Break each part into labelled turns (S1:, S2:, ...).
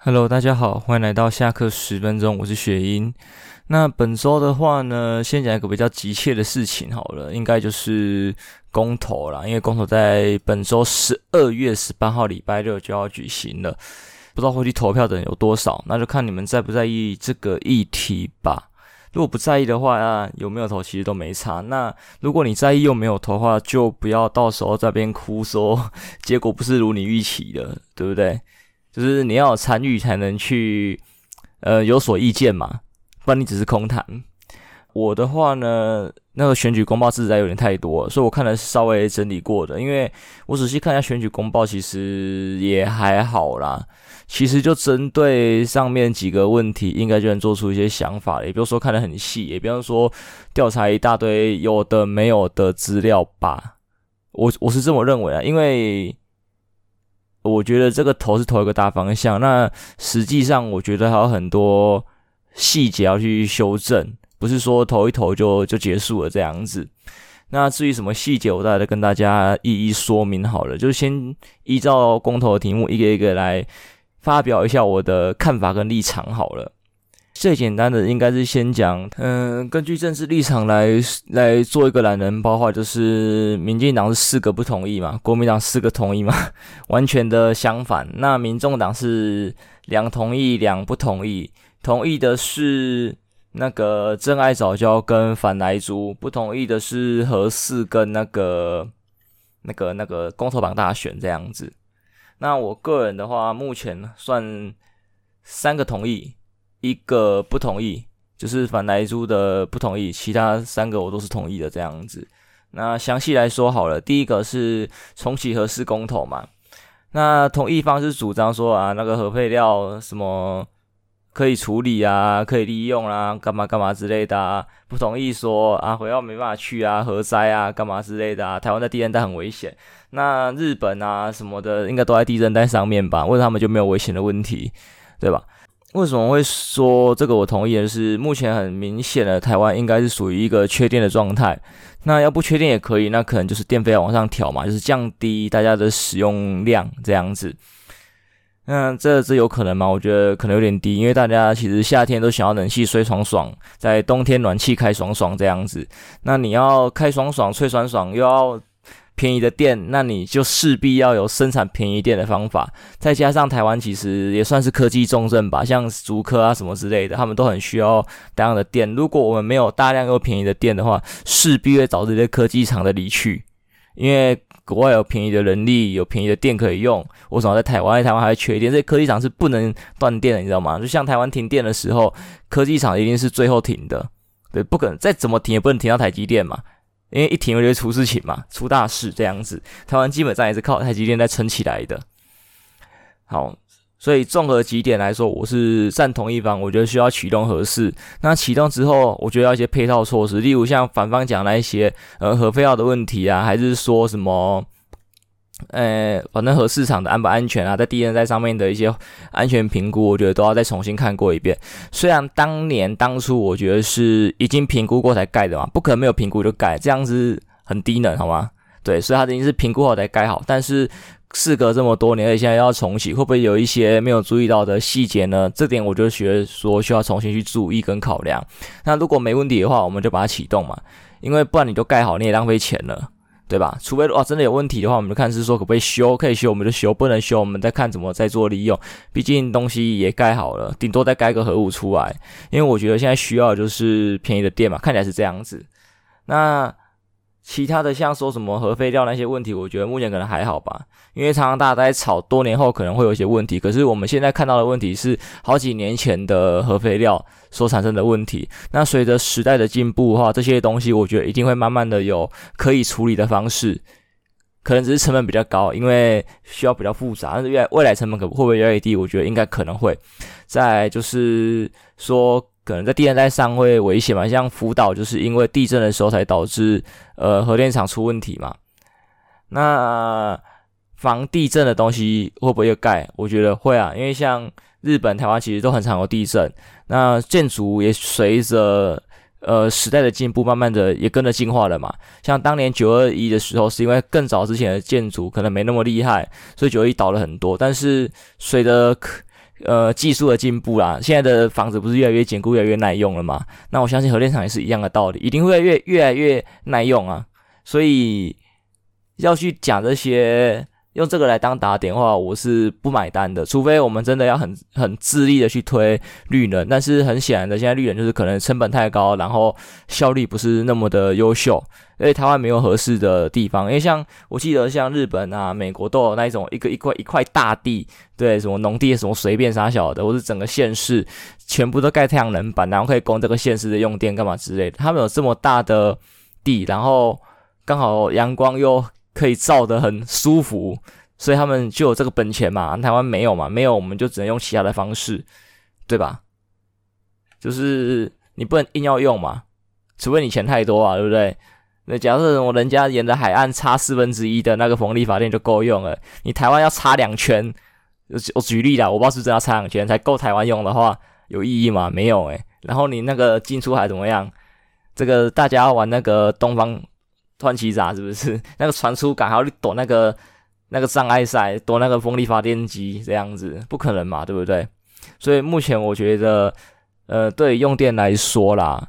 S1: Hello，大家好，欢迎来到下课十分钟，我是雪英。那本周的话呢，先讲一个比较急切的事情好了，应该就是公投啦，因为公投在本周十二月十八号礼拜六就要举行了，不知道会去投票的人有多少，那就看你们在不在意这个议题吧。如果不在意的话啊，有没有投其实都没差。那如果你在意又没有投的话，就不要到时候在边哭说 结果不是如你预期的，对不对？就是你要参与才能去，呃，有所意见嘛，不然你只是空谈。我的话呢，那个选举公报实在有点太多，所以我看了稍微整理过的，因为我仔细看一下选举公报，其实也还好啦。其实就针对上面几个问题，应该就能做出一些想法了，也不用说看得很细，也不用说调查一大堆有的没有的资料吧。我我是这么认为啊，因为。我觉得这个投是投一个大方向，那实际上我觉得还有很多细节要去修正，不是说投一投就就结束了这样子。那至于什么细节，我再来跟大家一一说明好了，就先依照公投的题目一个一个来发表一下我的看法跟立场好了。最简单的应该是先讲，嗯、根据政治立场来来做一个懒人包话，就是民进党是四个不同意嘛，国民党四个同意嘛，完全的相反。那民众党是两同意两不同意，同意的是那个真爱早教跟反莱猪，不同意的是和四跟那个那个那个公投绑大选这样子。那我个人的话，目前算三个同意。一个不同意，就是反莱猪的不同意，其他三个我都是同意的这样子。那详细来说好了，第一个是重启核四公投嘛。那同意方是主张说啊，那个核废料什么可以处理啊，可以利用啊，干嘛干嘛之类的啊。不同意说啊，回到没办法去啊，核灾啊，干嘛之类的啊。台湾在地震带很危险，那日本啊什么的应该都在地震带上面吧？为什么他们就没有危险的问题，对吧？为什么会说这个？我同意的是，目前很明显的，台湾应该是属于一个缺电的状态。那要不缺电也可以，那可能就是电费要往上调嘛，就是降低大家的使用量这样子。那这这有可能吗？我觉得可能有点低，因为大家其实夏天都想要冷气吹爽爽，在冬天暖气开爽爽这样子。那你要开爽爽、吹爽爽，又要便宜的电，那你就势必要有生产便宜电的方法，再加上台湾其实也算是科技重镇吧，像竹科啊什么之类的，他们都很需要大量的电。如果我们没有大量又便宜的电的话，势必会导致这些科技厂的离去，因为国外有便宜的人力，有便宜的电可以用。为什么在台湾？台湾还缺电，这些科技厂是不能断电的，你知道吗？就像台湾停电的时候，科技厂一定是最后停的，对，不可能再怎么停也不能停到台积电嘛。因为一停，我就会出事情嘛，出大事这样子。台湾基本上也是靠台积电在撑起来的。好，所以综合几点来说，我是赞同一方，我觉得需要启动合适。那启动之后，我觉得要一些配套措施，例如像反方讲那一些呃核废料的问题啊，还是说什么？呃，反正核市场的安不安全啊，在地震带上面的一些安全评估，我觉得都要再重新看过一遍。虽然当年当初我觉得是已经评估过才盖的嘛，不可能没有评估就盖，这样子很低能，好吗？对，所以它已经是评估好才盖好。但是事隔这么多年，而现在要重启，会不会有一些没有注意到的细节呢？这点我就觉得说需要重新去注意跟考量。那如果没问题的话，我们就把它启动嘛，因为不然你就盖好，你也浪费钱了。对吧？除非哇，真的有问题的话，我们就看是说可不可以修，可以修我们就修，不能修我们再看怎么再做利用。毕竟东西也盖好了，顶多再盖个核武出来。因为我觉得现在需要的就是便宜的电嘛，看起来是这样子。那。其他的像说什么核废料那些问题，我觉得目前可能还好吧，因为常常大家在吵，多年后可能会有一些问题。可是我们现在看到的问题是好几年前的核废料所产生的问题。那随着时代的进步话，这些东西我觉得一定会慢慢的有可以处理的方式，可能只是成本比较高，因为需要比较复杂。但是未来未来成本可会不会越来越低？我觉得应该可能会。再就是说。可能在地震带上会危险嘛？像福岛就是因为地震的时候才导致呃核电厂出问题嘛。那防地震的东西会不会又盖？我觉得会啊，因为像日本、台湾其实都很常有地震。那建筑也随着呃时代的进步，慢慢的也跟着进化了嘛。像当年九二一的时候，是因为更早之前的建筑可能没那么厉害，所以九二一倒了很多。但是随着呃技术的进步啦，现在的房子不是越来越坚固、越来越耐用了吗？那我相信核电厂也是一样的道理，一定会越越来越耐用啊。所以要去讲这些。用这个来当打点的话，我是不买单的。除非我们真的要很很致力的去推绿能，但是很显然的，现在绿能就是可能成本太高，然后效率不是那么的优秀，因为台湾没有合适的地方。因为像我记得，像日本啊、美国都有那一种一个一块一块大地，对，什么农地什么随便啥小的，或是整个县市全部都盖太阳能板，然后可以供这个县市的用电干嘛之类的。他们有这么大的地，然后刚好阳光又。可以照得很舒服，所以他们就有这个本钱嘛。台湾没有嘛，没有我们就只能用其他的方式，对吧？就是你不能硬要用嘛，除非你钱太多啊，对不对？那假设我人家沿着海岸插四分之一的那个风力发电就够用了，你台湾要插两圈，我举例啦，我不知道是不是真要插两圈才够台湾用的话，有意义吗？没有诶、然后你那个进出海怎么样？这个大家玩那个东方。突奇闸是不是 那个传输感还要躲那个那个障碍赛，躲那个风力发电机这样子，不可能嘛，对不对？所以目前我觉得，呃，对用电来说啦，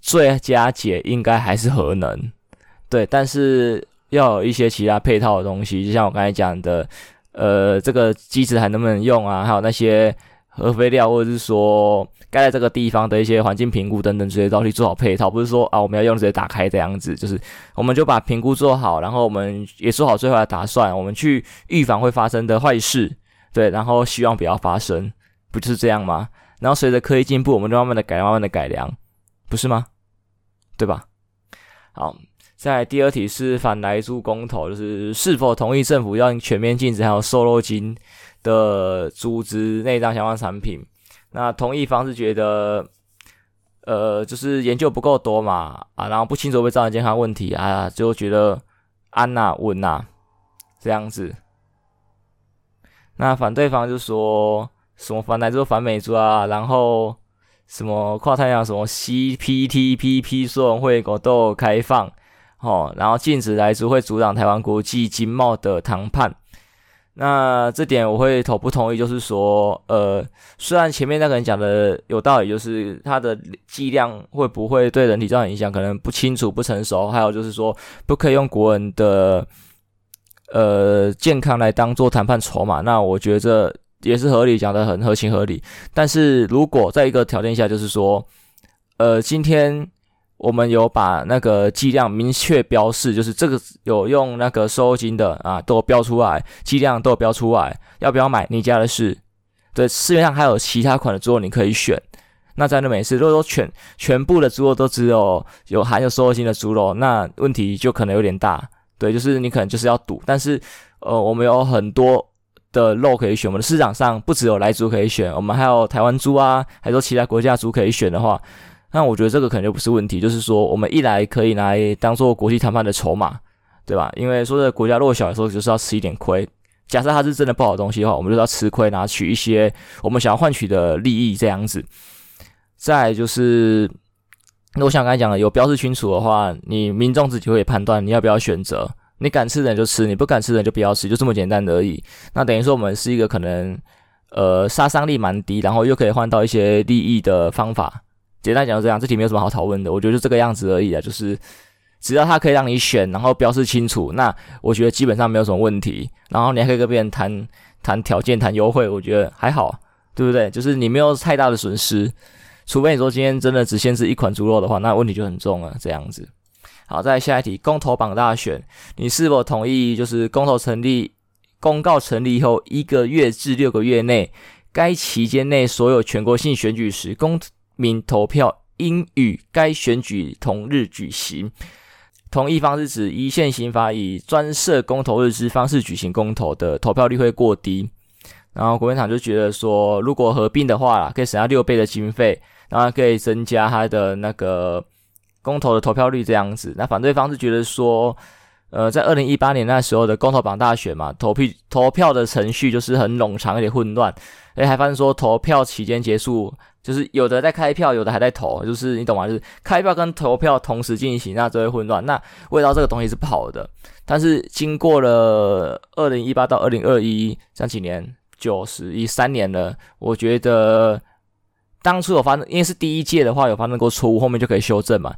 S1: 最佳解应该还是核能，对，但是要有一些其他配套的东西，就像我刚才讲的，呃，这个机子还能不能用啊？还有那些。核废料，或者是说盖在这个地方的一些环境评估等等这些东西做好配套，不是说啊我们要用直接打开这样子，就是我们就把评估做好，然后我们也做好最坏的打算，我们去预防会发生的坏事，对，然后希望不要发生，不就是这样吗？然后随着科技进步，我们就慢慢的改，慢慢的改良，不是吗？对吧？好，再来第二题是反莱猪公投，就是是否同意政府要全面禁止还有瘦肉精的组织内脏相关产品，那同意方是觉得，呃，就是研究不够多嘛，啊，然后不清楚会造成健康问题啊，就觉得安呐稳呐这样子。那反对方就说什么反莱猪反美猪啊，然后什么跨太阳什么 CPTPP 说会国都开放，哦，然后禁止来猪会阻挡台湾国际经贸的谈判。那这点我会投不同意，就是说，呃，虽然前面那个人讲的有道理，就是它的剂量会不会对人体造成影响，可能不清楚、不成熟，还有就是说，不可以用国人的呃健康来当做谈判筹码。那我觉得也是合理，讲的很合情合理。但是如果在一个条件下，就是说，呃，今天。我们有把那个剂量明确标示，就是这个有用那个瘦肉精的啊，都标出来，剂量都有标出来，要不要买你家的事。对，市面上还有其他款的猪肉你可以选。那在那美式，如果说全全部的猪肉都只有有含有瘦肉精的猪肉，那问题就可能有点大。对，就是你可能就是要赌。但是呃，我们有很多的肉可以选，我们的市场上不只有来猪可以选，我们还有台湾猪啊，还有其他国家猪可以选的话。那我觉得这个可能就不是问题，就是说我们一来可以来当做国际谈判的筹码，对吧？因为说这国家弱小的时候就是要吃一点亏。假设它是真的不好东西的话，我们就要吃亏，拿取一些我们想要换取的利益这样子。再就是，那我想刚才讲的，有标示清楚的话，你民众自己会判断你要不要选择。你敢吃的人就吃，你不敢吃的人就不要吃，就这么简单而已。那等于说我们是一个可能呃杀伤力蛮低，然后又可以换到一些利益的方法。简单讲就这样，这题没有什么好讨论的，我觉得就这个样子而已啊，就是只要它可以让你选，然后标示清楚，那我觉得基本上没有什么问题。然后你还可以跟别人谈谈条件、谈优惠，我觉得还好，对不对？就是你没有太大的损失，除非你说今天真的只限制一款猪肉的话，那问题就很重了。这样子，好，再来下一题，公投榜大选，你是否同意？就是公投成立、公告成立以后一个月至六个月内，该期间内所有全国性选举时公民投票应与该选举同日举行。同意方是指一线刑法以专设公投日之方式举行公投的投票率会过低。然后国民党就觉得说，如果合并的话，可以省下六倍的经费，然后可以增加他的那个公投的投票率这样子。那反对方是觉得说，呃，在二零一八年那时候的公投榜大选嘛，投票投票的程序就是很冗长，有点混乱。诶，还发现说投票期间结束。就是有的在开票，有的还在投，就是你懂吗？就是开票跟投票同时进行，那就会混乱。那味道这个东西是不好的。但是经过了二零一八到二零二一这几年，九十一三年了，我觉得当初有发生，因为是第一届的话有发生过错误，后面就可以修正嘛，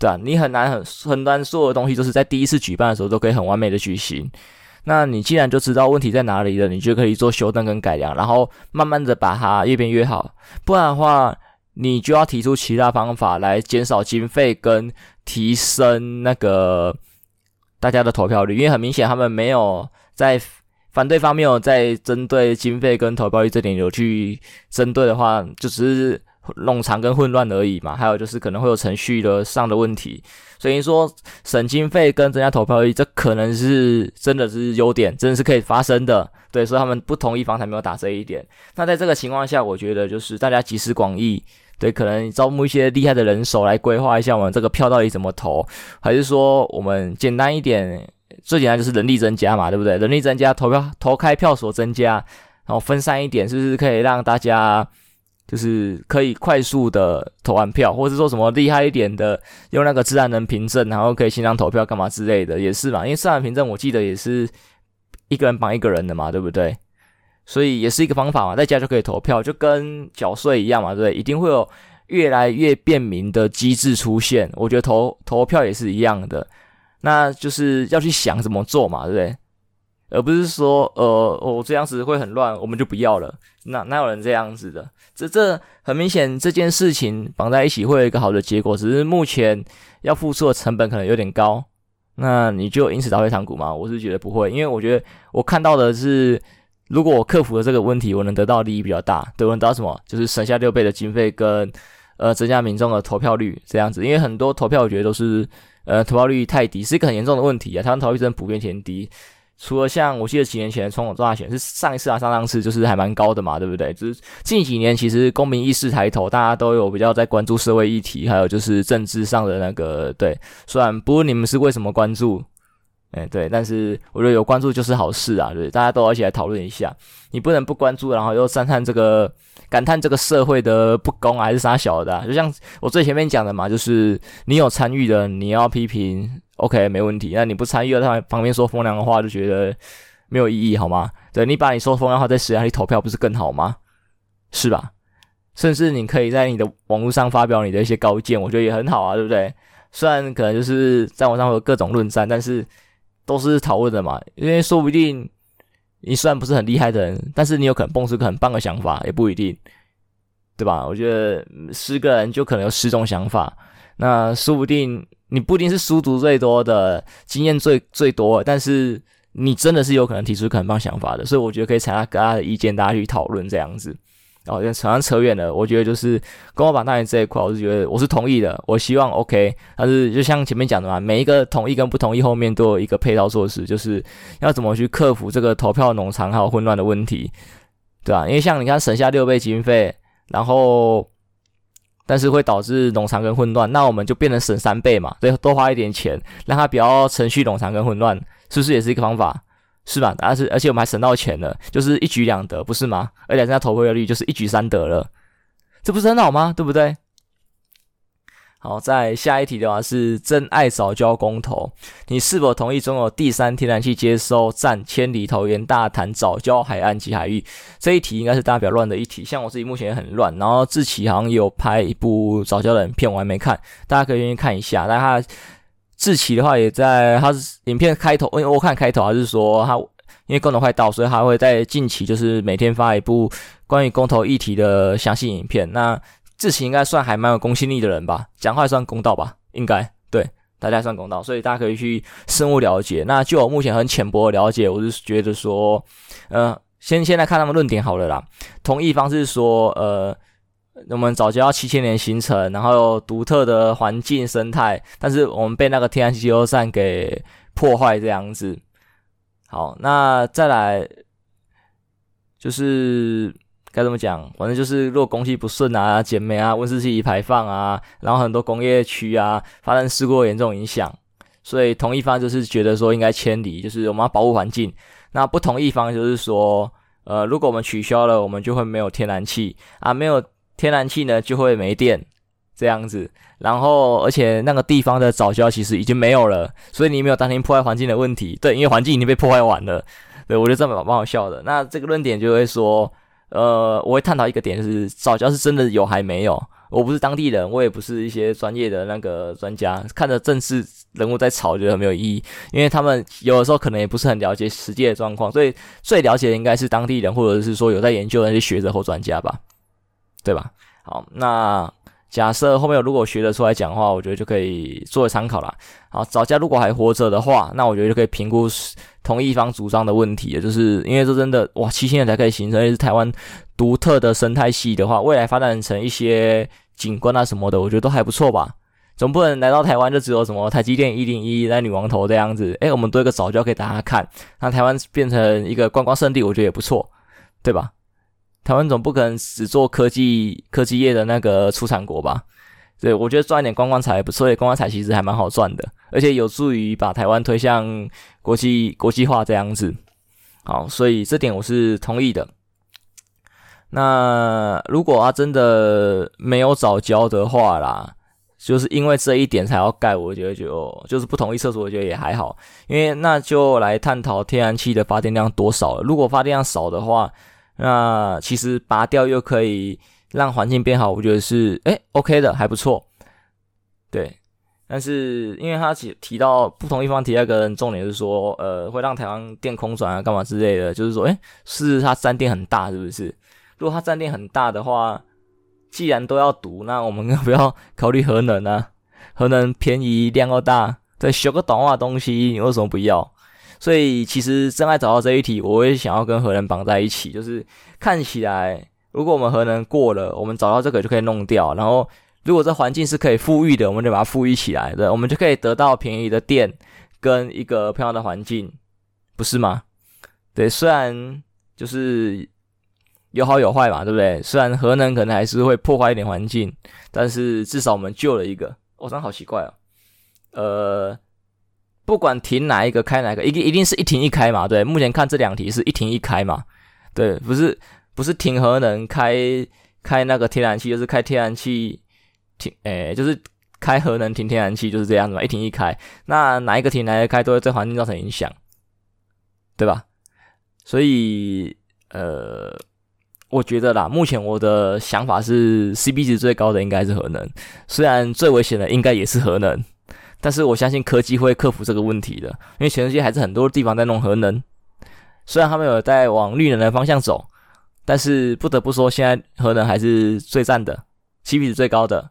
S1: 对啊，你很难很很难做的东西都是在第一次举办的时候都可以很完美的举行。那你既然就知道问题在哪里了，你就可以做修正跟改良，然后慢慢的把它越变越好。不然的话，你就要提出其他方法来减少经费跟提升那个大家的投票率，因为很明显他们没有在反对方没有在针对经费跟投票率这点有去针对的话，就只是。冗长跟混乱而已嘛，还有就是可能会有程序的上的问题，所以说省经费跟增加投票率，这可能是真的是优点，真的是可以发生的。对，所以他们不同意方才没有打这一点。那在这个情况下，我觉得就是大家集思广益，对，可能招募一些厉害的人手来规划一下我们这个票到底怎么投，还是说我们简单一点，最简单就是人力增加嘛，对不对？人力增加，投票投开票所增加，然后分散一点，是不是可以让大家？就是可以快速的投完票，或者说什么厉害一点的，用那个自然人凭证，然后可以线上投票干嘛之类的，也是嘛。因为自然凭证我记得也是一个人绑一个人的嘛，对不对？所以也是一个方法嘛，在家就可以投票，就跟缴税一样嘛，对不对？一定会有越来越便民的机制出现。我觉得投投票也是一样的，那就是要去想怎么做嘛，对不对？而不是说，呃，我这样子会很乱，我们就不要了。那哪有人这样子的？这这很明显，这件事情绑在一起会有一个好的结果，只是目前要付出的成本可能有点高。那你就因此打退堂鼓吗？我是觉得不会，因为我觉得我看到的是，如果我克服了这个问题，我能得到利益比较大。对，我能得到什么？就是省下六倍的经费跟呃增加民众的投票率这样子。因为很多投票我觉得都是呃投票率太低，是一个很严重的问题啊。台湾投票率真的普遍偏低。除了像我记得几年前的总统大选是上一次啊，上上次就是还蛮高的嘛，对不对？就是近几年其实公民意识抬头，大家都有比较在关注社会议题，还有就是政治上的那个对。虽然不论你们是为什么关注，哎对，但是我觉得有关注就是好事啊，对，大家都一起来讨论一下。你不能不关注，然后又赞叹这个感叹这个社会的不公还是啥小的？就像我最前面讲的嘛，就是你有参与的，你要批评。OK，没问题。那你不参与了，他旁边说风凉话，就觉得没有意义，好吗？对，你把你说风凉话在实验里投票，不是更好吗？是吧？甚至你可以在你的网络上发表你的一些高见，我觉得也很好啊，对不对？虽然可能就是在网上会有各种论战，但是都是讨论的嘛。因为说不定你虽然不是很厉害的人，但是你有可能蹦出个很棒的想法，也不一定，对吧？我觉得十个人就可能有十种想法，那说不定。你不一定是书读最多的，经验最最多，但是你真的是有可能提出很棒想法的，所以我觉得可以采纳大家的意见，大家去讨论这样子。然后好像扯远了，我觉得就是公投绑大选这一块，我是觉得我是同意的，我希望 OK。但是就像前面讲的嘛，每一个同意跟不同意后面都有一个配套措施，就是要怎么去克服这个投票冗长还有混乱的问题，对吧？因为像你看省下六倍经费，然后。但是会导致冗长跟混乱，那我们就变成省三倍嘛，对，多花一点钱，让它比较程序冗长跟混乱，是不是也是一个方法？是吧？而且而且我们还省到钱了，就是一举两得，不是吗？而且现在投票率就是一举三得了，这不是很好吗？对不对？好，在下一题的话是真爱早教公投，你是否同意中国第三天然气接收站千里桃园大潭早教海岸及海域？这一题应该是大家比较乱的一题，像我自己目前也很乱。然后志奇好像也有拍一部早教的影片，我还没看，大家可以愿意看一下。但他志奇的话也在，他是影片开头，因为我看开头还是说他因为公投快到，所以他会在近期就是每天发一部关于公投议题的详细影片。那志祺应该算还蛮有公信力的人吧，讲话算公道吧，应该对大家算公道，所以大家可以去深入了解。那就我目前很浅薄的了解，我是觉得说，呃，先先来看他们论点好了啦。同意方是说，呃，我们藻礁要七千年形成，然后有独特的环境生态，但是我们被那个天然气接收站给破坏这样子。好，那再来就是。该怎么讲？反正就是，如果供气不顺啊、减煤啊、温室气体排放啊，然后很多工业区啊发生事故严重影响，所以同一方就是觉得说应该迁离，就是我们要保护环境。那不同意方就是说，呃，如果我们取消了，我们就会没有天然气啊，没有天然气呢就会没电这样子。然后而且那个地方的早教其实已经没有了，所以你没有担心破坏环境的问题。对，因为环境已经被破坏完了。对，我觉得这蛮蛮好笑的。那这个论点就会说，呃，我会探讨一个点，就是早教是真的有还没有？我不是当地人，我也不是一些专业的那个专家，看着正式人物在吵，觉得很没有意义，因为他们有的时候可能也不是很了解实际的状况，所以最了解的应该是当地人，或者是说有在研究的那些学者或专家吧，对吧？好，那。假设后面如果学得出来讲话，我觉得就可以作为参考啦。好，藻礁如果还活着的话，那我觉得就可以评估同一方主张的问题，就是因为这真的哇，七千年才可以形成，是台湾独特的生态系的话，未来发展成一些景观啊什么的，我觉得都还不错吧。总不能来到台湾就只有什么台积电一零一在女王头这样子，诶，我们多一个藻礁可以大家看，那台湾变成一个观光胜地，我觉得也不错，对吧？台湾总不可能只做科技科技业的那个出产国吧？对，我觉得赚一点观光财不错，所以观光财其实还蛮好赚的，而且有助于把台湾推向国际国际化这样子。好，所以这点我是同意的。那如果他真的没有藻礁的话啦，就是因为这一点才要盖，我觉得就就是不同意厕所，我觉得也还好，因为那就来探讨天然气的发电量多少了。如果发电量少的话，那其实拔掉又可以让环境变好，我觉得是诶 OK 的，还不错。对，但是因为他提提到不同一方提到一个重点是说，呃，会让台湾电空转啊，干嘛之类的，就是说，诶是它占电很大，是不是？如果它占电很大的话，既然都要读，那我们要不要考虑核能呢？核能便宜，量又大，对，修个短化东西，你为什么不要？所以其实真爱找到这一题，我也想要跟核能绑在一起。就是看起来，如果我们核能过了，我们找到这个就可以弄掉。然后，如果这环境是可以富裕的，我们就把它富裕起来，对，我们就可以得到便宜的电跟一个漂亮的环境，不是吗？对，虽然就是有好有坏嘛，对不对？虽然核能可能还是会破坏一点环境，但是至少我们救了一个。我真的好奇怪哦，呃。不管停哪一个开哪一个，一定一定是一停一开嘛？对，目前看这两题是一停一开嘛？对，不是不是停核能开开那个天然气，就是开天然气停，诶，就是开核能停天然气，就是这样子嘛？一停一开，那哪一个停哪一个开都会对环境造成影响，对吧？所以呃，我觉得啦，目前我的想法是 CP 值最高的应该是核能，虽然最危险的应该也是核能。但是我相信科技会克服这个问题的，因为全世界还是很多地方在弄核能，虽然他们有在往绿能的方向走，但是不得不说，现在核能还是最赞的，CP 值最高的，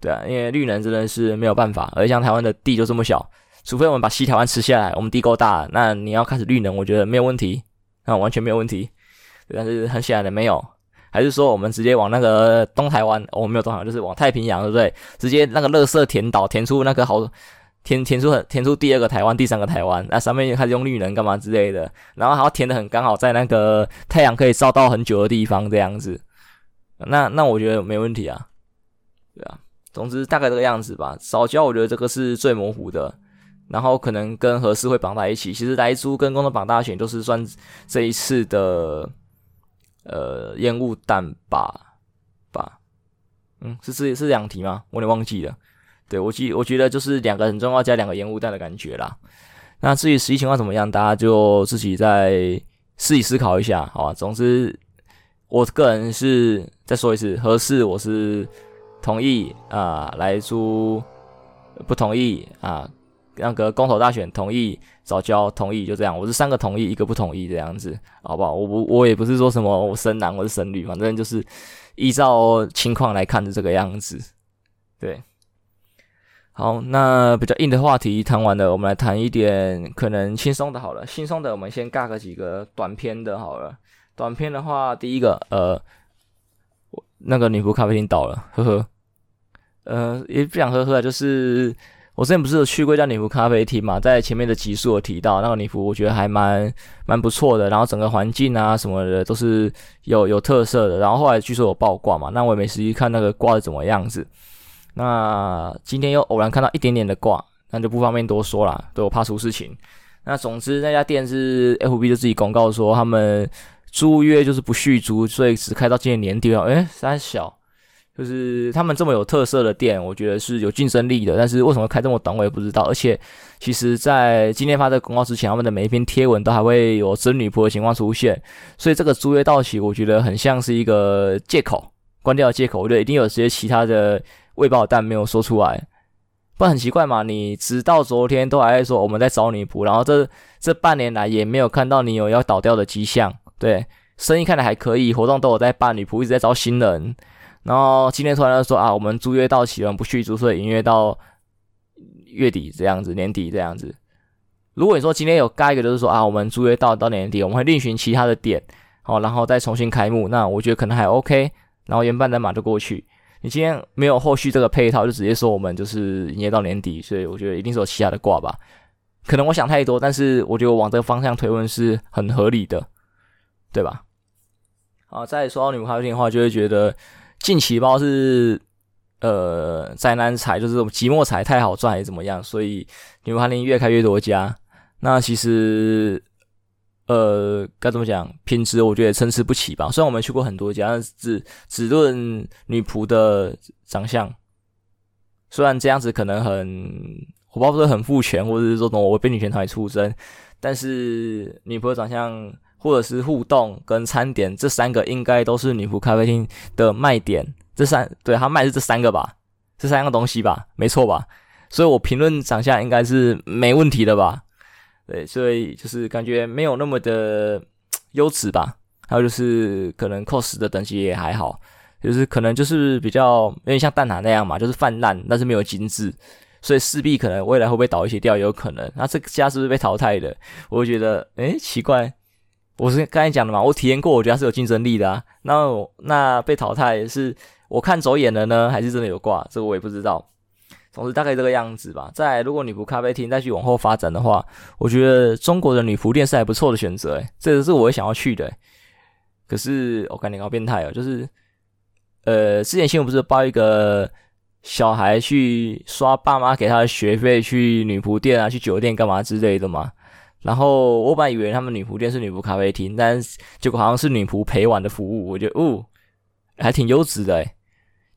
S1: 对啊，因为绿能真的是没有办法，而像台湾的地就这么小，除非我们把西台湾吃下来，我们地够大，那你要开始绿能，我觉得没有问题，那完全没有问题，但是很显然的没有。还是说我们直接往那个东台湾，我没有东台湾，就是往太平洋，对不对？直接那个垃圾填岛，填出那个好，填填出很填出第二个台湾，第三个台湾，那上面开始用绿能干嘛之类的，然后还要填得很刚好，在那个太阳可以照到很久的地方这样子，那那我觉得没问题啊，对啊，总之大概这个样子吧。藻礁我觉得这个是最模糊的，然后可能跟核四会绑在一起。其实莱猪跟工作绑大选都是算这一次的。呃，烟雾弹吧，吧，嗯，是是是两题吗？我有点忘记了。对，我记，我觉得就是两个很重要加两个烟雾弹的感觉啦。那至于实际情况怎么样，大家就自己再自己思考一下，好吧？总之，我个人是再说一次，合适我是同意啊，来租不同意啊。那个公投大选同意，早交同意，就这样。我是三个同意，一个不同意，这样子，好不好？我不，我也不是说什么我生男，我是生女，反正就是依照情况来看的这个样子。对，好，那比较硬的话题谈完了，我们来谈一点可能轻松的，好了，轻松的我们先尬个几个短篇的，好了。短篇的话，第一个，呃，那个女仆咖啡厅倒了，呵呵，呃，也不想呵呵，就是。我之前不是有去过一家女仆咖啡厅嘛，在前面的集数有提到那个女仆，我觉得还蛮蛮不错的，然后整个环境啊什么的都是有有特色的。然后后来据说有爆挂嘛，那我也没实际看那个挂的怎么样子。那今天又偶然看到一点点的挂，那就不方便多说了，对，我怕出事情。那总之那家店是 FB 就自己公告说他们租约就是不续租，所以只开到今年年底了。诶，三小就是他们这么有特色的店，我觉得是有竞争力的。但是为什么开这么短，我也不知道。而且，其实，在今天发这个公告之前，他们的每一篇贴文都还会有真女仆的情况出现。所以这个租约到期，我觉得很像是一个借口，关掉的借口。我觉得一定有些其他的未爆弹没有说出来，不很奇怪嘛。你直到昨天都还在说我们在找女仆，然后这这半年来也没有看到你有要倒掉的迹象。对，生意看来还可以，活动都有在办，女仆一直在招新人。然后今天突然就说啊，我们租约到期了，不续租，所以营业到月底这样子，年底这样子。如果你说今天有盖一个，就是说啊，我们租约到到年底，我们会另寻其他的点，好，然后再重新开幕，那我觉得可能还 OK。然后原班人马就过去。你今天没有后续这个配套，就直接说我们就是营业到年底，所以我觉得一定是有其他的挂吧。可能我想太多，但是我觉得往这个方向推论是很合理的，对吧？好，再说到女仆咖啡厅的话，就会觉得。近期不知道是呃灾难财，就是寂寞财太好赚还是怎么样，所以女仆咖啡厅越开越多家。那其实呃该怎么讲，品质我觉得参差不齐吧。虽然我们去过很多家，但是只只论女仆的长相，虽然这样子可能很我不知道是不是很父权，或者是说什么我被女权团出征，但是女仆的长相。或者是互动跟餐点这三个应该都是女仆咖啡厅的卖点。这三对他卖是这三个吧，这三个东西吧，没错吧？所以我评论长相应该是没问题的吧？对，所以就是感觉没有那么的优质吧。还有就是可能 cos 的等级也还好，就是可能就是比较有点像蛋挞那样嘛，就是泛滥，但是没有精致，所以势必可能未来会不会倒一些掉也有可能。那这个家是不是被淘汰的？我就觉得诶奇怪。我是刚才讲的嘛，我体验过，我觉得它是有竞争力的啊。那那被淘汰是我看走眼了呢，还是真的有挂？这个我也不知道。总之大概这个样子吧。再来，如果女仆咖啡厅再去往后发展的话，我觉得中国的女仆店是还不错的选择。诶，这个是我想要去的。可是我感觉好变态哦，就是呃，之前新闻不是报一个小孩去刷爸妈给他的学费，去女仆店啊，去酒店干嘛之类的吗？然后我本来以为他们女仆店是女仆咖啡厅，但结果好像是女仆陪玩的服务。我觉得哦，还挺优质的诶，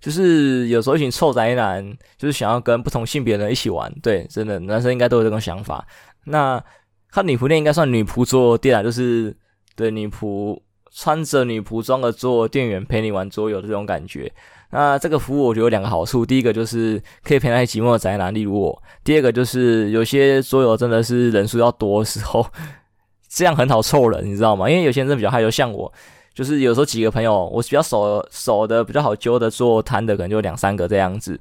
S1: 就是有时候一群臭宅男，就是想要跟不同性别的人一起玩。对，真的男生应该都有这种想法。那看女仆店应该算女仆桌游店啊，就是对女仆穿着女仆装的做店员陪你玩桌游的这种感觉。那这个服务我觉得有两个好处，第一个就是可以陪那些寂寞的宅男，例如我；第二个就是有些桌游真的是人数要多的时候，这样很好凑人，你知道吗？因为有些人比较害羞，像我，就是有时候几个朋友，我比较熟熟的、比较好揪的做摊的，可能就两三个这样子。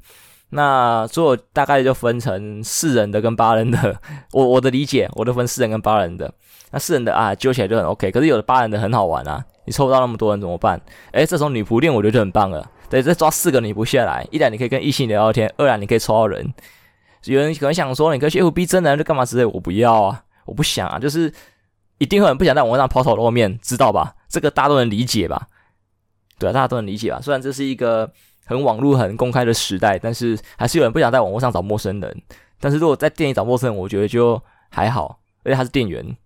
S1: 那桌游大概就分成四人的跟八人的，我我的理解，我都分四人跟八人的。那四人的啊，揪起来就很 OK，可是有的八人的很好玩啊，你抽不到那么多人怎么办？诶，这种女仆店我觉得就很棒了。对，再抓四个女仆下来，一来你可以跟异性聊聊天，二来你可以抽到人。有人可能想说，你可以去 FB 真人就干嘛之类，我不要啊，我不想啊，就是一定会很不想在网络上抛头露面，知道吧？这个大家都能理解吧？对啊，大家都能理解吧？虽然这是一个很网络、很公开的时代，但是还是有人不想在网络上找陌生人。但是如果在店里找陌生人，我觉得就还好，而且他是店员。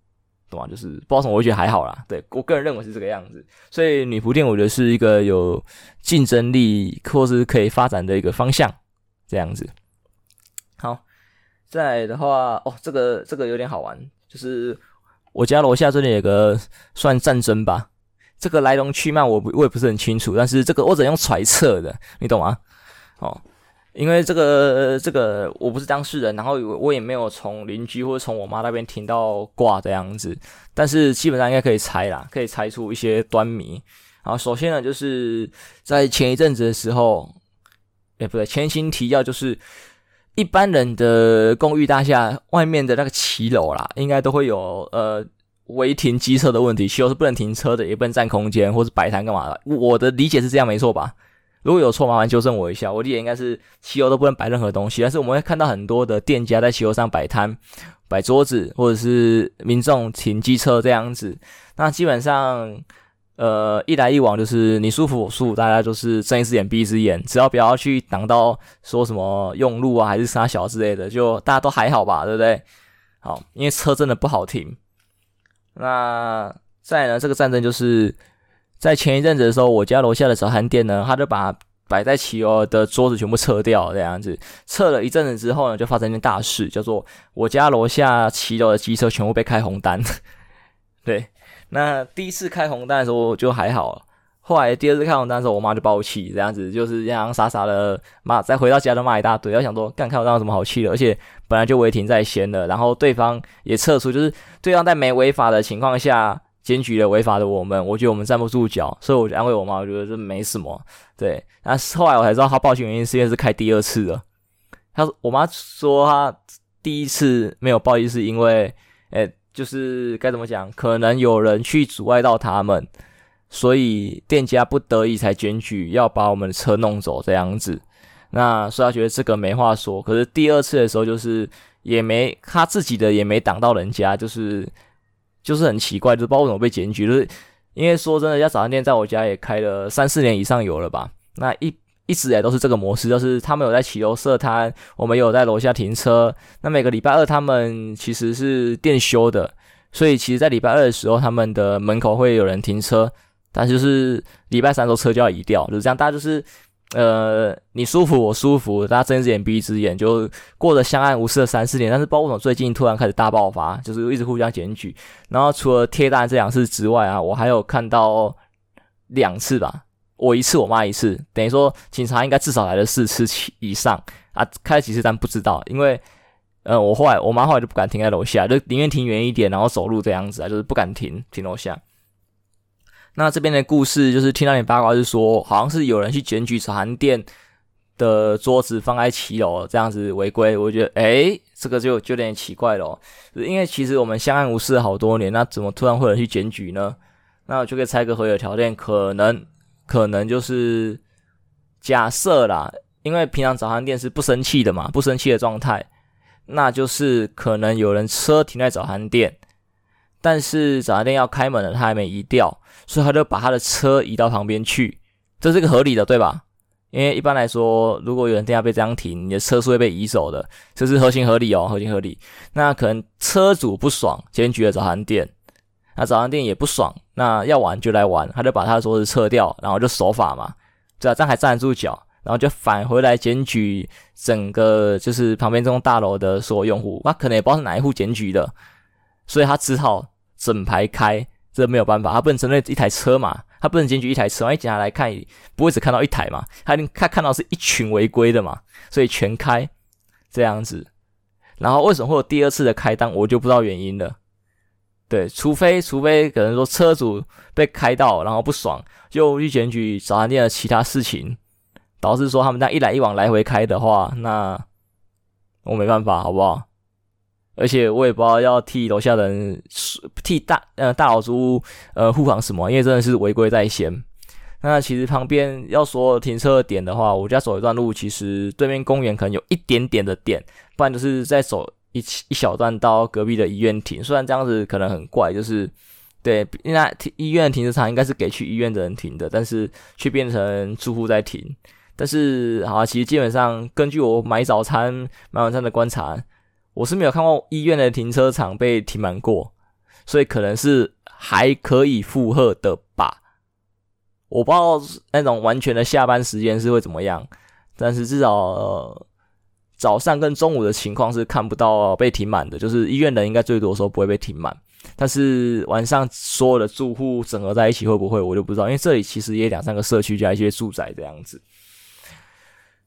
S1: 懂吗？就是不知道什么，我觉得还好啦。对，我个人认为是这个样子，所以女仆店我觉得是一个有竞争力或是可以发展的一个方向，这样子。好，再来的话，哦，这个这个有点好玩，就是我家楼下这里有个算战争吧，这个来龙去脉我不我也不是很清楚，但是这个我只能用揣测的，你懂吗？哦。因为这个这个我不是当事人，然后我也没有从邻居或者从我妈那边听到挂这样子，但是基本上应该可以猜啦，可以猜出一些端倪。然后首先呢，就是在前一阵子的时候，诶不对，前情提要就是一般人的公寓大厦外面的那个骑楼啦，应该都会有呃违停机车的问题，骑楼是不能停车的，也不能占空间或是摆摊干嘛的。我的理解是这样，没错吧？如果有错，麻烦纠正我一下。我理解应该是汽油都不能摆任何东西，但是我们会看到很多的店家在汽油上摆摊、摆桌子，或者是民众停机车这样子。那基本上，呃，一来一往就是你舒服我舒服，大家就是睁一只眼闭一只眼，只要不要去挡到说什么用路啊，还是杀小之类的，就大家都还好吧，对不对？好，因为车真的不好停。那再呢，这个战争就是。在前一阵子的时候，我家楼下的早餐店呢，他就把摆在骑楼的桌子全部撤掉，这样子撤了一阵子之后呢，就发生一件大事，叫做我家楼下骑楼的机车全部被开红单。对，那第一次开红单的时候就还好，后来第二次开红单的时候，我妈就爆气，这样子就是洋洋洒洒的骂，再回到家都骂一大堆。要想说，干开红单有什么好气的？而且本来就违停在先的，然后对方也撤出，就是对方在没违法的情况下。检举了违法的我们，我觉得我们站不住脚，所以我就安慰我妈，我觉得这没什么。对，那后来我才知道他报警原因是因为是开第二次了。他我妈说他第一次没有报警是因为，诶，就是该怎么讲，可能有人去阻碍到他们，所以店家不得已才检举要把我们的车弄走这样子。那所以他觉得这个没话说。可是第二次的时候就是也没他自己的也没挡到人家，就是。就是很奇怪，就是不知道为什么被检举，就是因为说真的，家早餐店在我家也开了三四年以上有了吧。那一一直以来都是这个模式，就是他们有在骑楼设摊，我们有在楼下停车。那每个礼拜二他们其实是店休的，所以其实在礼拜二的时候，他们的门口会有人停车，但就是礼拜三的时候车就要移掉，就是这样，大家就是。呃，你舒服，我舒服，大家睁一只眼闭一只眼，就过得相安无事的三四年。但是，包括我最近突然开始大爆发，就是一直互相检举。然后，除了贴单这两次之外啊，我还有看到两次吧，我一次，我妈一次，等于说警察应该至少来了四次起以上啊。开了几次单不知道，因为呃，我后来我妈后来就不敢停在楼下，就宁愿停远一点，然后走路这样子啊，就是不敢停停楼下。那这边的故事就是听到点八卦，是说好像是有人去检举早餐店的桌子放在骑楼这样子违规，我觉得诶，这个就就有点奇怪了，因为其实我们相安无事好多年，那怎么突然会有人去检举呢？那我就可以猜个合理的条件，可能可能就是假设啦，因为平常早餐店是不生气的嘛，不生气的状态，那就是可能有人车停在早餐店。但是早餐店要开门了，他还没移掉，所以他就把他的车移到旁边去，这是个合理的，对吧？因为一般来说，如果有人店家被这样停，你的车是会被移走的，这是合情合理哦，合情合理。那可能车主不爽，检举了早餐店，那早餐店也不爽，那要玩就来玩，他就把他的桌子撤掉，然后就守法嘛，对啊，这样还站得住脚，然后就返回来检举整个就是旁边这栋大楼的所有用户，那可能也不知道是哪一户检举的。所以他只好整排开，这没有办法，他不能针对一台车嘛，他不能检举一台车，万一警察来看，不会只看到一台嘛，他他看到是一群违规的嘛，所以全开这样子。然后为什么会有第二次的开单，我就不知道原因了。对，除非除非可能说车主被开到，然后不爽，就去检举早餐店的其他事情，导致说他们这样一来一往来回开的话，那我没办法，好不好？而且我也不知道要替楼下的人替大呃大楼租呃护航什么，因为真的是违规在先。那其实旁边要说停车点的话，我家走一段路，其实对面公园可能有一点点的点，不然就是再走一一小段到隔壁的医院停。虽然这样子可能很怪，就是对，那医院停车场应该是给去医院的人停的，但是却变成住户在停。但是好啊，其实基本上根据我买早餐买晚餐的观察。我是没有看过医院的停车场被停满过，所以可能是还可以负荷的吧。我不知道那种完全的下班时间是会怎么样，但是至少，早上跟中午的情况是看不到被停满的。就是医院人应该最多的时候不会被停满，但是晚上所有的住户整合在一起会不会，我就不知道。因为这里其实也两三个社区加一些住宅这样子。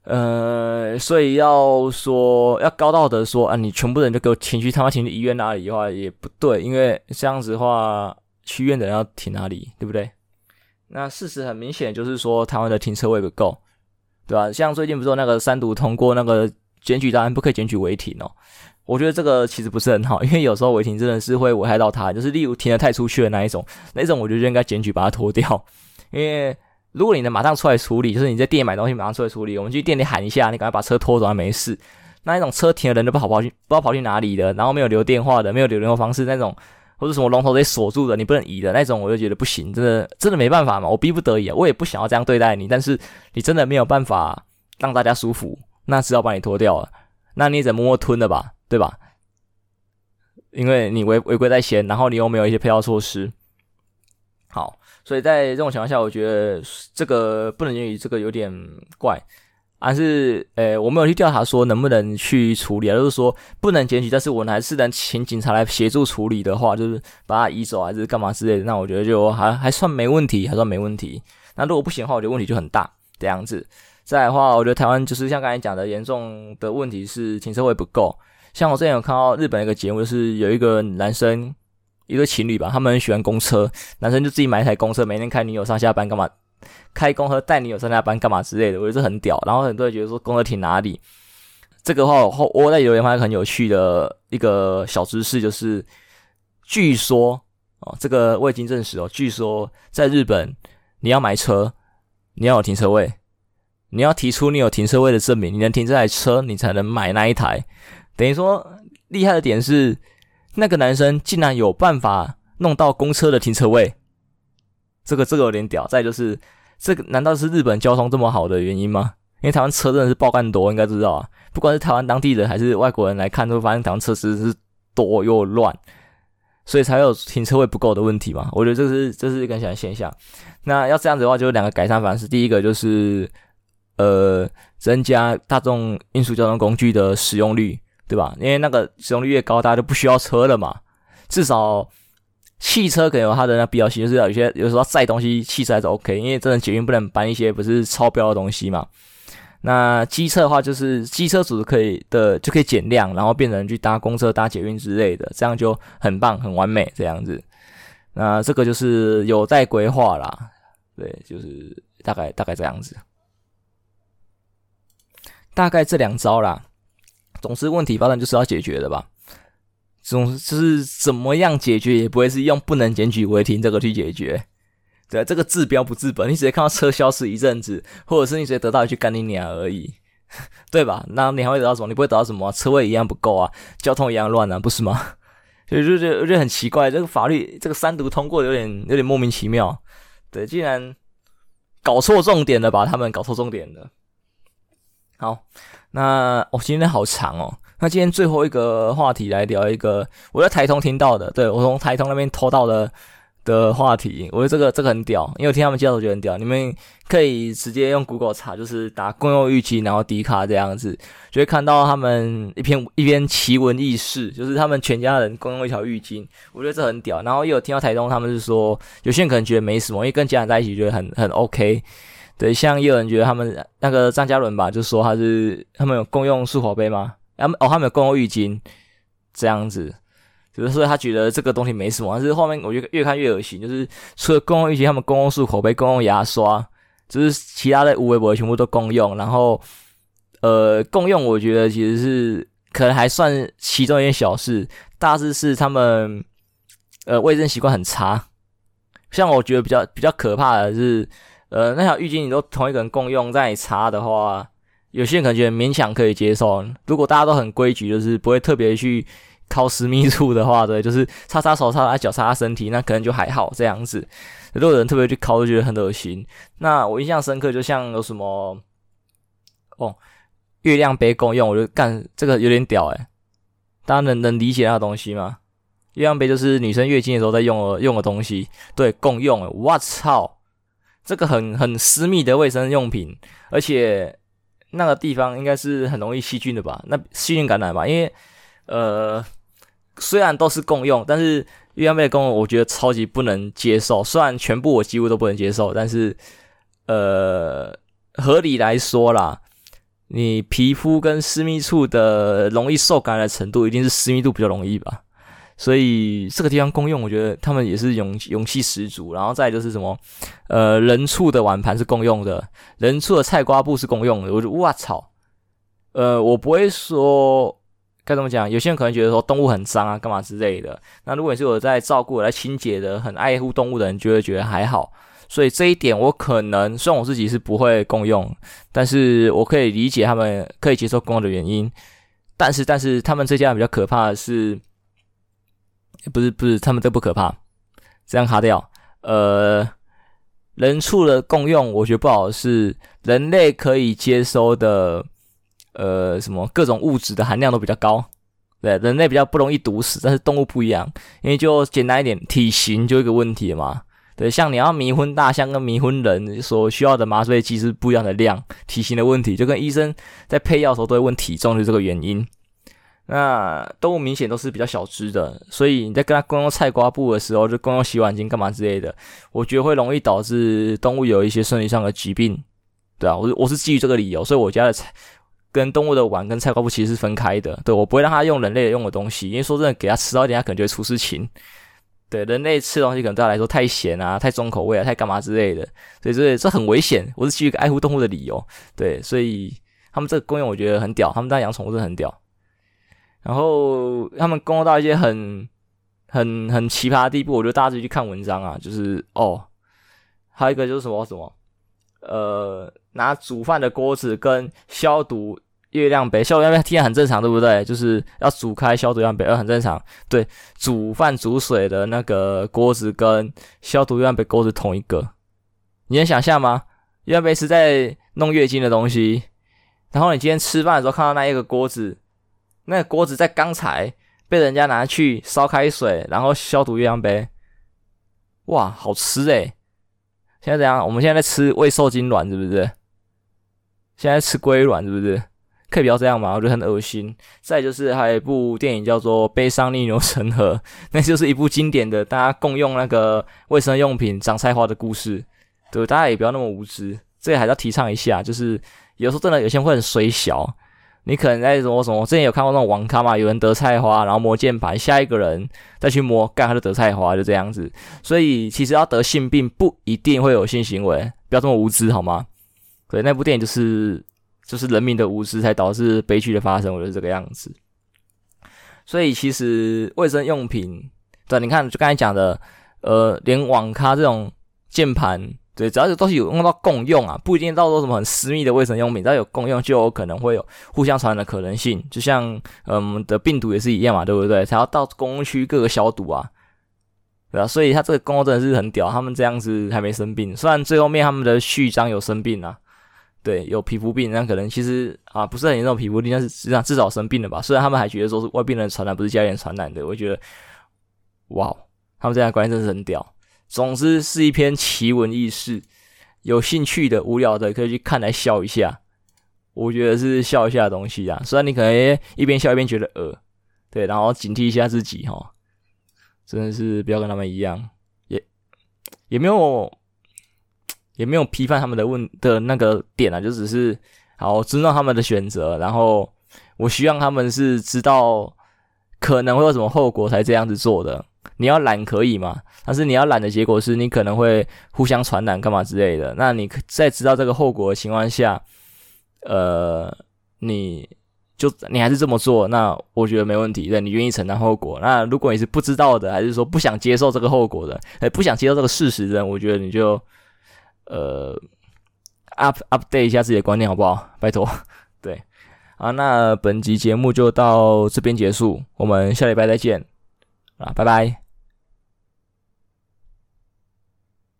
S1: 呃，所以要说要高道德说啊，你全部人就给我停去他妈停去医院那里的话也不对，因为这样子的话，去医院的人要停哪里，对不对？那事实很明显就是说，台湾的停车位不够，对吧？像最近不是有那个三读通过那个检举单，不可以检举违停哦。我觉得这个其实不是很好，因为有时候违停真的是会危害到他，就是例如停得太出去的那一种，那一种我觉得就应该检举把它拖掉，因为。如果你能马上出来处理，就是你在店里买东西马上出来处理，我们去店里喊一下，你赶快把车拖走，没事。那一种车停的人都不好跑去，不知道跑去哪里的，然后没有留电话的，没有留联络方式那种，或者什么龙头得锁住的，你不能移的那种，我就觉得不行，真的真的没办法嘛，我逼不得已啊，我也不想要这样对待你，但是你真的没有办法让大家舒服，那只好把你拖掉了，那你也得默默吞了吧，对吧？因为你违违规在先，然后你又没有一些配套措施，所以在这种情况下，我觉得这个不能检举，这个有点怪。还是，呃，我没有去调查说能不能去处理啊，就是说不能检举，但是我还是能请警察来协助处理的话，就是把他移走还是干嘛之类的，那我觉得就还还算没问题，还算没问题。那如果不行的话，我觉得问题就很大这样子。再的话，我觉得台湾就是像刚才讲的，严重的问题是停车位不够。像我之前有看到日本一个节目，就是有一个男生，一对情侣吧，他们很喜欢公车，男生就自己买一台公车，每天开女友上下班干嘛？开公车带女友上下班干嘛之类的，我觉得这很屌。然后很多人觉得说公车停哪里？这个话我我在留言发现很有趣的一个小知识，就是据说哦，这个未经证实哦，据说在日本你要买车，你要有停车位，你要提出你有停车位的证明，你能停这台车，你才能买那一台。等于说厉害的点是，那个男生竟然有办法弄到公车的停车位。这个这个有点屌，再就是这个难道是日本交通这么好的原因吗？因为台湾车真的是爆干多，应该知道啊。不管是台湾当地人还是外国人来看，都会发现台湾车实是多又乱，所以才有停车位不够的问题嘛。我觉得这是这是一个现现象。那要这样子的话，就有两个改善方式。第一个就是呃增加大众运输交通工具的使用率，对吧？因为那个使用率越高，大家就不需要车了嘛，至少。汽车可能有它的那必要性，就是有些有时候载东西，汽车还是 OK，因为真的捷运不能搬一些不是超标的东西嘛。那机车的话，就是机车组可以的就可以减量，然后变成去搭公车、搭捷运之类的，这样就很棒、很完美这样子。那这个就是有待规划啦，对，就是大概大概这样子，大概这两招啦，总之问题发展就是要解决的吧。总就是怎么样解决，也不会是用不能检举违停这个去解决。对，这个治标不治本，你只会看到车消失一阵子，或者是你直接得到一句干你娘而已，对吧？那你还会得到什么？你不会得到什么啊？车位一样不够啊，交通一样乱啊，不是吗？所 以就觉得我觉得很奇怪，这个法律这个三读通过有点有点莫名其妙。对，竟然搞错重点了吧？他们搞错重点了。好，那我、今天好长哦。那今天最后一个话题来聊一个我在台通听到的，对，我从台通那边偷到的的话题，我觉得这个这个很屌，因为我听他们介绍，觉得很屌。你们可以直接用 Google 查，就是打公用浴巾，然后迪卡这样子，就会看到他们一篇一篇奇闻异事，就是他们全家人共用一条浴巾，我觉得这很屌。然后又有听到台通他们是说，有些人可能觉得没什么，因为跟家人在一起觉得很很 OK。对，像也有人觉得他们那个张嘉伦吧，就说他是他们有共用漱口杯吗？他们哦，他们有共用浴巾，这样子，就是说他觉得这个东西没什么，但是后面我觉得越看越恶心，就是除了共用浴巾，他们共用漱口杯、共用牙刷，就是其他的无微博全部都共用，然后呃，共用我觉得其实是可能还算其中一件小事，大致是他们呃卫生习惯很差，像我觉得比较比较可怕的是，呃，那条浴巾你都同一个人共用，在你擦的话。有些人可能觉得勉强可以接受，如果大家都很规矩，就是不会特别去抠私密处的话，对，就是擦擦手、擦擦脚、擦擦身体，那可能就还好这样子。如果有人特别去抠，就觉得很恶心。那我印象深刻，就像有什么哦，月亮杯共用，我就干这个有点屌诶，大家能能理解那个东西吗？月亮杯就是女生月经的时候在用的用的东西，对，共用，我操，这个很很私密的卫生用品，而且。那个地方应该是很容易细菌的吧？那细菌感染吧？因为，呃，虽然都是共用，但是月亮杯的共用我觉得超级不能接受。虽然全部我几乎都不能接受，但是，呃，合理来说啦，你皮肤跟私密处的容易受感染的程度，一定是私密度比较容易吧？所以这个地方共用，我觉得他们也是勇勇气十足。然后再就是什么，呃，人畜的碗盘是共用的，人畜的菜瓜布是共用的。我就哇操，呃，我不会说该怎么讲。有些人可能觉得说动物很脏啊，干嘛之类的。那如果你是有在照顾、来清洁的、很爱护动物的人，就会觉得还好。所以这一点我可能，虽然我自己是不会共用，但是我可以理解他们可以接受共用的原因。但是，但是他们这家比较可怕的是。不是不是，他们这不可怕，这样卡掉。呃，人畜的共用，我觉得不好是人类可以接收的，呃，什么各种物质的含量都比较高。对，人类比较不容易毒死，但是动物不一样，因为就简单一点，体型就一个问题嘛。对，像你要迷昏大象跟迷昏人所需要的麻醉剂是不一样的量，体型的问题，就跟医生在配药的时候都会问体重，就是这个原因。那动物明显都是比较小只的，所以你在跟它共用菜瓜布的时候，就共用洗碗巾干嘛之类的，我觉得会容易导致动物有一些生理上的疾病。对啊，我我是基于这个理由，所以我家的菜跟动物的碗跟菜瓜布其实是分开的。对，我不会让它用人类用的东西，因为说真的，给它吃到一点，它可能就会出事情。对，人类吃东西可能对他来说太咸啊、太重口味啊、太干嘛之类的，所以这这很危险。我是基于爱护动物的理由，对，所以他们这个功用我觉得很屌，他们家养宠物真的很屌。然后他们功用到一些很、很、很奇葩的地步，我觉得大家自己去看文章啊，就是哦，还有一个就是什么什么，呃，拿煮饭的锅子跟消毒。月亮杯，消毒月亮杯听起来很正常，对不对？就是要煮开消毒月亮杯，呃，很正常。对，煮饭煮水的那个锅子跟消毒月亮杯锅子同一个，你能想象吗？月亮杯是在弄月经的东西，然后你今天吃饭的时候看到那一个锅子，那个锅子在刚才被人家拿去烧开水，然后消毒月亮杯，哇，好吃诶！现在怎样？我们现在在吃未受精卵，是不是？现在吃龟卵，是不是？可以不要这样吗？我觉得很恶心。再就是还有一部电影叫做《悲伤逆流成河》，那就是一部经典的大家共用那个卫生用品长菜花的故事。对，大家也不要那么无知，这个还是要提倡一下。就是有时候真的有些人会很衰小，你可能在什么什么，之前有看过那种网咖嘛，有人得菜花，然后摸键盘，下一个人再去摸，干他就得菜花，就这样子。所以其实要得性病不一定会有性行为，不要这么无知好吗？对，那部电影就是。就是人民的无知才导致悲剧的发生，我觉得这个样子。所以其实卫生用品，对，你看就刚才讲的，呃，连网咖这种键盘，对，只要是东西有用到共用啊，不一定到时候什么很私密的卫生用品，只要有共用就有可能会有互相传染的可能性。就像嗯的病毒也是一样嘛，对不对？才要到公共区各个消毒啊，对啊，所以他这个功能真的是很屌，他们这样子还没生病，虽然最后面他们的序章有生病啊。对，有皮肤病，那可能其实啊不是很严重皮肤病，但是实际上至少生病了吧？虽然他们还觉得说是外病人传染，不是家人传染的。我觉得，哇，他们这样的观念真是很屌。总之是一篇奇闻异事，有兴趣的、无聊的可以去看来笑一下。我觉得是笑一下的东西啊。虽然你可能一边笑一边觉得恶，对，然后警惕一下自己哈，真的是不要跟他们一样，也也没有。也没有批判他们的问的那个点啊，就只是好尊重他们的选择。然后我希望他们是知道可能会有什么后果才这样子做的。你要懒可以嘛？但是你要懒的结果是你可能会互相传染干嘛之类的。那你在知道这个后果的情况下，呃，你就你还是这么做，那我觉得没问题。对，你愿意承担后果。那如果你是不知道的，还是说不想接受这个后果的，哎，不想接受这个事实的，我觉得你就。呃，up update 一下自己的观念好不好？拜托，对，啊，那本集节目就到这边结束，我们下礼拜再见，啊，拜拜。